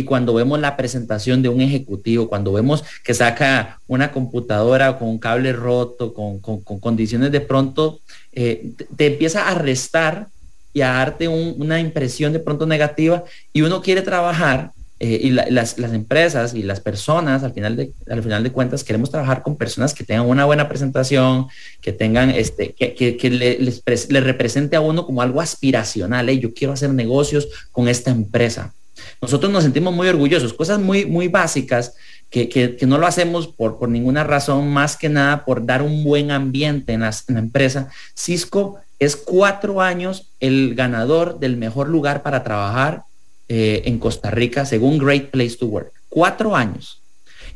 cuando vemos la presentación de un ejecutivo, cuando vemos que saca una computadora con un cable roto, con, condiciones de pronto, eh, te, empieza a restar y a darte una impresión de pronto negativa y uno quiere trabajar eh, y las, empresas y las personas, al final, de, al final de cuentas, queremos trabajar con personas que tengan una buena presentación, que tengan, este, que, le, les, represente a uno como algo aspiracional. yo quiero hacer negocios con esta empresa. Nosotros nos sentimos muy orgullosos, cosas muy, muy básicas que, no lo hacemos por, por ninguna razón, más que nada por dar un buen ambiente en, en la empresa. Cisco es cuatro años el ganador del mejor lugar para trabajar eh, en Costa Rica según Great Place to Work. Cuatro años.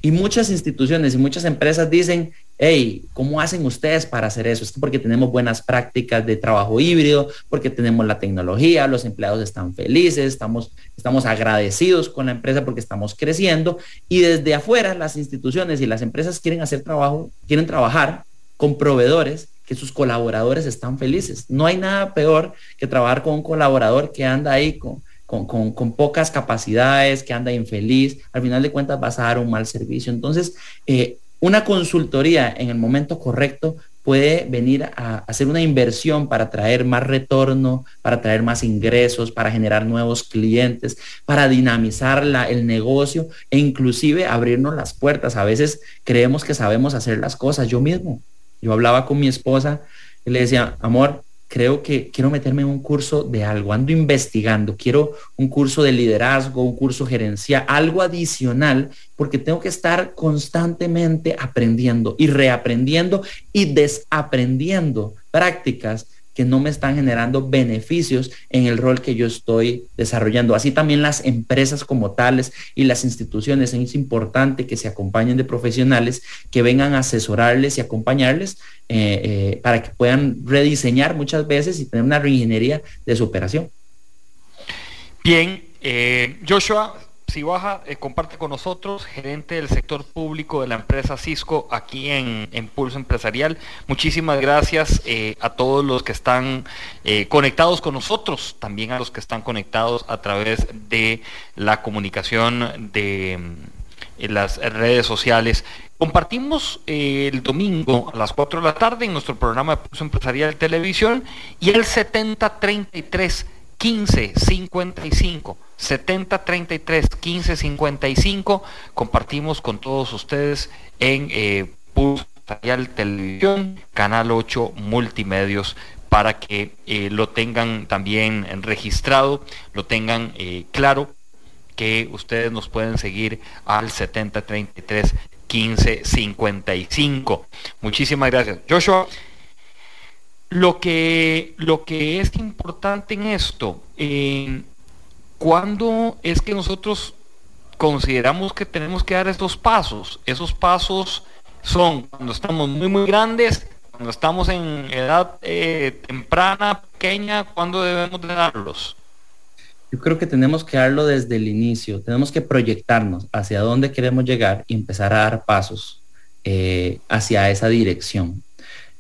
Y muchas instituciones y muchas empresas dicen, hey, ¿cómo hacen ustedes para hacer eso? Es porque tenemos buenas prácticas de trabajo híbrido, porque tenemos la tecnología, los empleados están felices, estamos, estamos agradecidos con la empresa porque estamos creciendo y desde afuera las instituciones y las empresas quieren hacer trabajo, quieren trabajar con proveedores que sus colaboradores están felices. No hay nada peor que trabajar con un colaborador que anda ahí con, con, pocas capacidades, que anda infeliz, al final de cuentas vas a dar un mal servicio. Entonces, eh, una consultoría en el momento correcto puede venir a hacer una inversión para traer más retorno, para traer más ingresos, para generar nuevos clientes, para dinamizar el negocio e inclusive abrirnos las puertas. A veces creemos que sabemos hacer las cosas. Yo mismo, yo hablaba con mi esposa y le decía, amor, creo que quiero meterme en un curso de algo, ando investigando, quiero un curso de liderazgo, un curso gerencial, algo adicional, porque tengo que estar constantemente aprendiendo y reaprendiendo y desaprendiendo prácticas que no me están generando beneficios en el rol que yo estoy desarrollando. Así también las empresas como tales y las instituciones, es importante que se acompañen de profesionales que vengan a asesorarles y acompañarles eh, eh, para que puedan rediseñar muchas veces y tener una reingeniería de su operación. Bien, eh, Joshua, si baja, eh, comparte con nosotros, gerente del sector público de la empresa Cisco aquí en, Pulso Empresarial. Muchísimas gracias eh, a todos los que están eh, conectados con nosotros, también a los que están conectados a través de la comunicación de las redes sociales. Compartimos el domingo a las 4 de la tarde en nuestro programa de Pulso Empresarial Televisión y el 7033 1555 7033 1555 compartimos con todos ustedes en eh, Pulso Televisión, Canal 8 Multimedios para que eh, lo tengan también registrado, lo tengan eh, claro que ustedes nos pueden seguir al 7033 1555. Muchísimas gracias. Joshua, lo que, lo que es importante en esto, ¿cuándo es que nosotros consideramos que tenemos que dar estos pasos? Esos pasos son cuando estamos muy, muy grandes, cuando estamos en edad eh, temprana, pequeña, ¿cuándo debemos de darlos? Yo creo que tenemos que darlo desde el inicio, tenemos que proyectarnos hacia dónde queremos llegar y empezar a dar pasos eh, hacia esa dirección.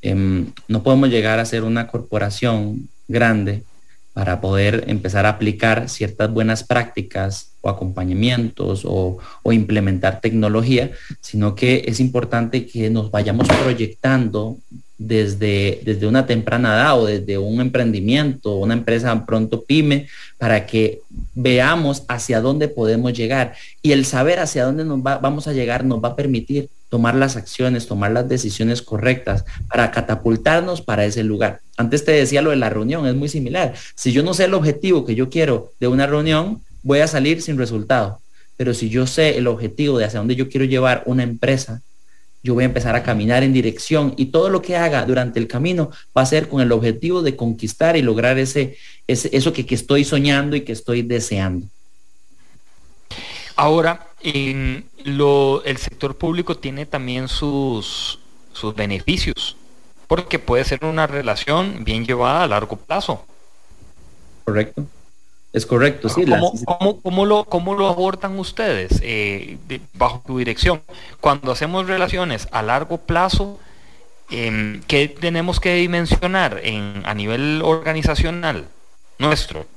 Em, no podemos llegar a ser una corporación grande para poder empezar a aplicar ciertas buenas prácticas o acompañamientos o, implementar tecnología, sino que es importante que nos vayamos proyectando desde, desde una temprana edad o desde un emprendimiento, una empresa pronto pyme, para que veamos hacia dónde podemos llegar. Y el saber hacia dónde nos vamos a llegar nos va a permitir tomar las acciones, tomar las decisiones correctas para catapultarnos para ese lugar. Antes te decía lo de la reunión, es muy similar. Si yo no sé el objetivo que yo quiero de una reunión, voy a salir sin resultado. Pero si yo sé el objetivo de hacia dónde yo quiero llevar una empresa, yo voy a empezar a caminar en dirección y todo lo que haga durante el camino va a ser con el objetivo de conquistar y lograr ese, eso que, que estoy soñando y que estoy deseando. Ahora, en lo, el sector público tiene también sus, sus beneficios, porque puede ser una relación bien llevada a largo plazo. Correcto. Es correcto, sí. ¿Cómo, lo, cómo lo abordan ustedes eh, bajo tu dirección? Cuando hacemos relaciones a largo plazo, eh, ¿qué tenemos que dimensionar en, a nivel organizacional nuestro?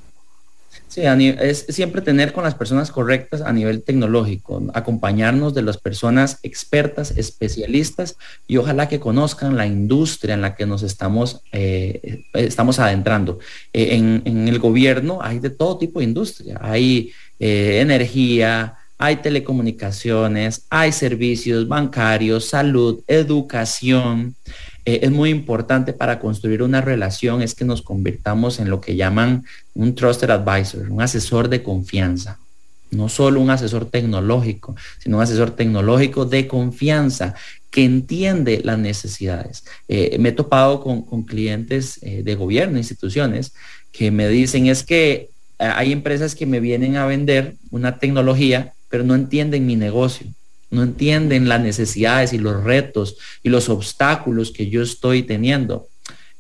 Sí, es siempre tener con las personas correctas a nivel tecnológico, acompañarnos de las personas expertas, especialistas y ojalá que conozcan la industria en la que nos estamos, eh, estamos adentrando. Eh, en, el gobierno hay de todo tipo de industria, hay eh, energía, hay telecomunicaciones, hay servicios bancarios, salud, educación. Eh, es muy importante para construir una relación es que nos convirtamos en lo que llaman un trusted advisor, un asesor de confianza. No solo un asesor tecnológico, sino un asesor tecnológico de confianza que entiende las necesidades. Eh, me he topado con, clientes eh, de gobierno, instituciones, que me dicen es que hay empresas que me vienen a vender una tecnología, pero no entienden mi negocio no entienden las necesidades y los retos y los obstáculos que yo estoy teniendo.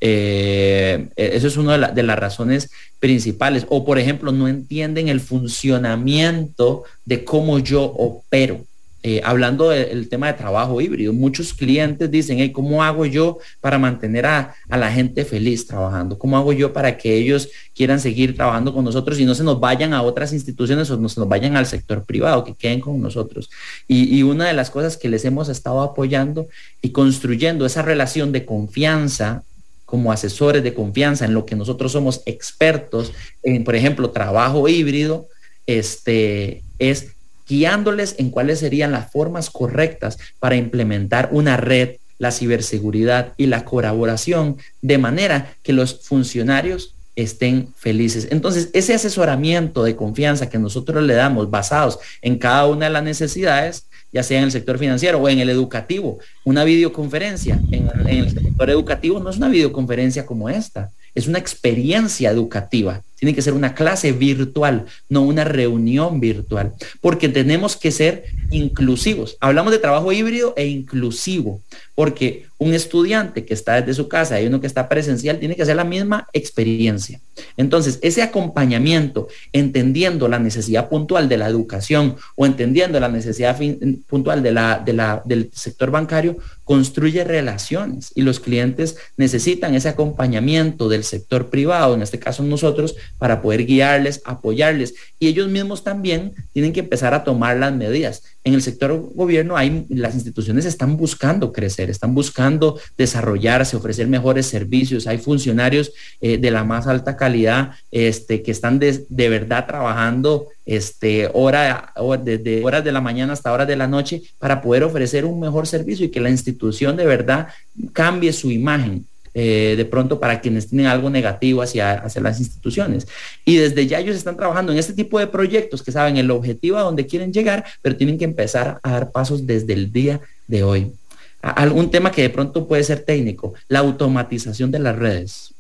Eh, eso es una de, las razones principales. O, por ejemplo, no entienden el funcionamiento de cómo yo opero. Eh, hablando del tema de trabajo híbrido, muchos clientes dicen, hey, ¿cómo hago yo para mantener a, la gente feliz trabajando? ¿Cómo hago yo para que ellos quieran seguir trabajando con nosotros y no se nos vayan a otras instituciones o no se nos vayan al sector privado, que queden con nosotros? Y una de las cosas que les hemos estado apoyando y construyendo esa relación de confianza como asesores de confianza en lo que nosotros somos expertos en, por ejemplo, trabajo híbrido, este, es guiándoles en cuáles serían las formas correctas para implementar una red, la ciberseguridad y la colaboración de manera que los funcionarios estén felices. Entonces, ese asesoramiento de confianza que nosotros le damos basados en cada una de las necesidades, ya sea en el sector financiero o en el educativo, una videoconferencia en, el sector educativo no es una videoconferencia como esta, es una experiencia educativa. Tiene que ser una clase virtual, no una reunión virtual, porque tenemos que ser inclusivos. Hablamos de trabajo híbrido e inclusivo, porque un estudiante que está desde su casa y uno que está presencial tiene que hacer la misma experiencia. Entonces, ese acompañamiento, entendiendo la necesidad puntual de la educación o entendiendo la necesidad puntual del sector bancario, construye relaciones y los clientes necesitan ese acompañamiento del sector privado, en este caso nosotros, para poder guiarles, apoyarles. Y ellos mismos también tienen que empezar a tomar las medidas. En el sector gobierno hay, las instituciones están buscando crecer, están buscando desarrollarse, ofrecer mejores servicios. Hay funcionarios eh, de la más alta calidad este, que están de, verdad trabajando este, hora, desde horas de la mañana hasta horas de la noche para poder ofrecer un mejor servicio y que la institución de verdad cambie su imagen. Eh, de pronto para quienes tienen algo negativo hacia, hacia las instituciones. Y desde ya ellos están trabajando en este tipo de proyectos que saben el objetivo a donde quieren llegar, pero tienen que empezar a dar pasos desde el día de hoy. Algún tema que de pronto puede ser técnico, la automatización de las redes.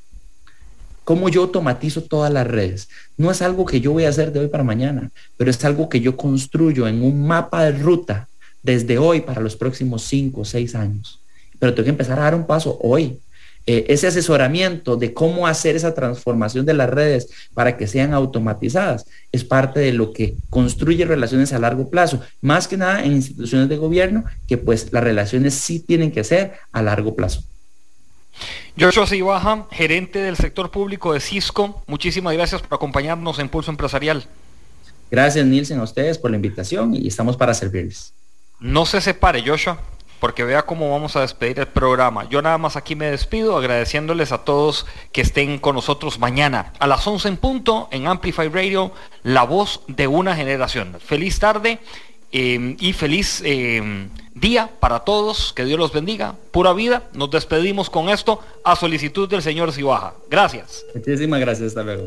¿Cómo yo automatizo todas las redes? No es algo que yo voy a hacer de hoy para mañana, pero es algo que yo construyo en un mapa de ruta desde hoy para los próximos cinco o seis años. Pero tengo que empezar a dar un paso hoy. Eh, ese asesoramiento de cómo hacer esa transformación de las redes para que sean automatizadas es parte de lo que construye relaciones a largo plazo, más que nada en instituciones de gobierno, que pues las relaciones sí tienen que ser a largo plazo. Joshua Sibaja, gerente del sector público de Cisco, muchísimas gracias por acompañarnos en Pulso Empresarial. Gracias Nielsen a ustedes por la invitación y estamos para servirles. No se separe, Joshua porque vea cómo vamos a despedir el programa. Yo nada más aquí me despido agradeciéndoles a todos que estén con nosotros mañana a las 11 en punto en Amplify Radio, la voz de una generación. Feliz tarde eh, y feliz eh, día para todos. Que Dios los bendiga. Pura vida. Nos despedimos con esto a solicitud del señor Sibaja. Gracias. Muchísimas gracias. Hasta luego.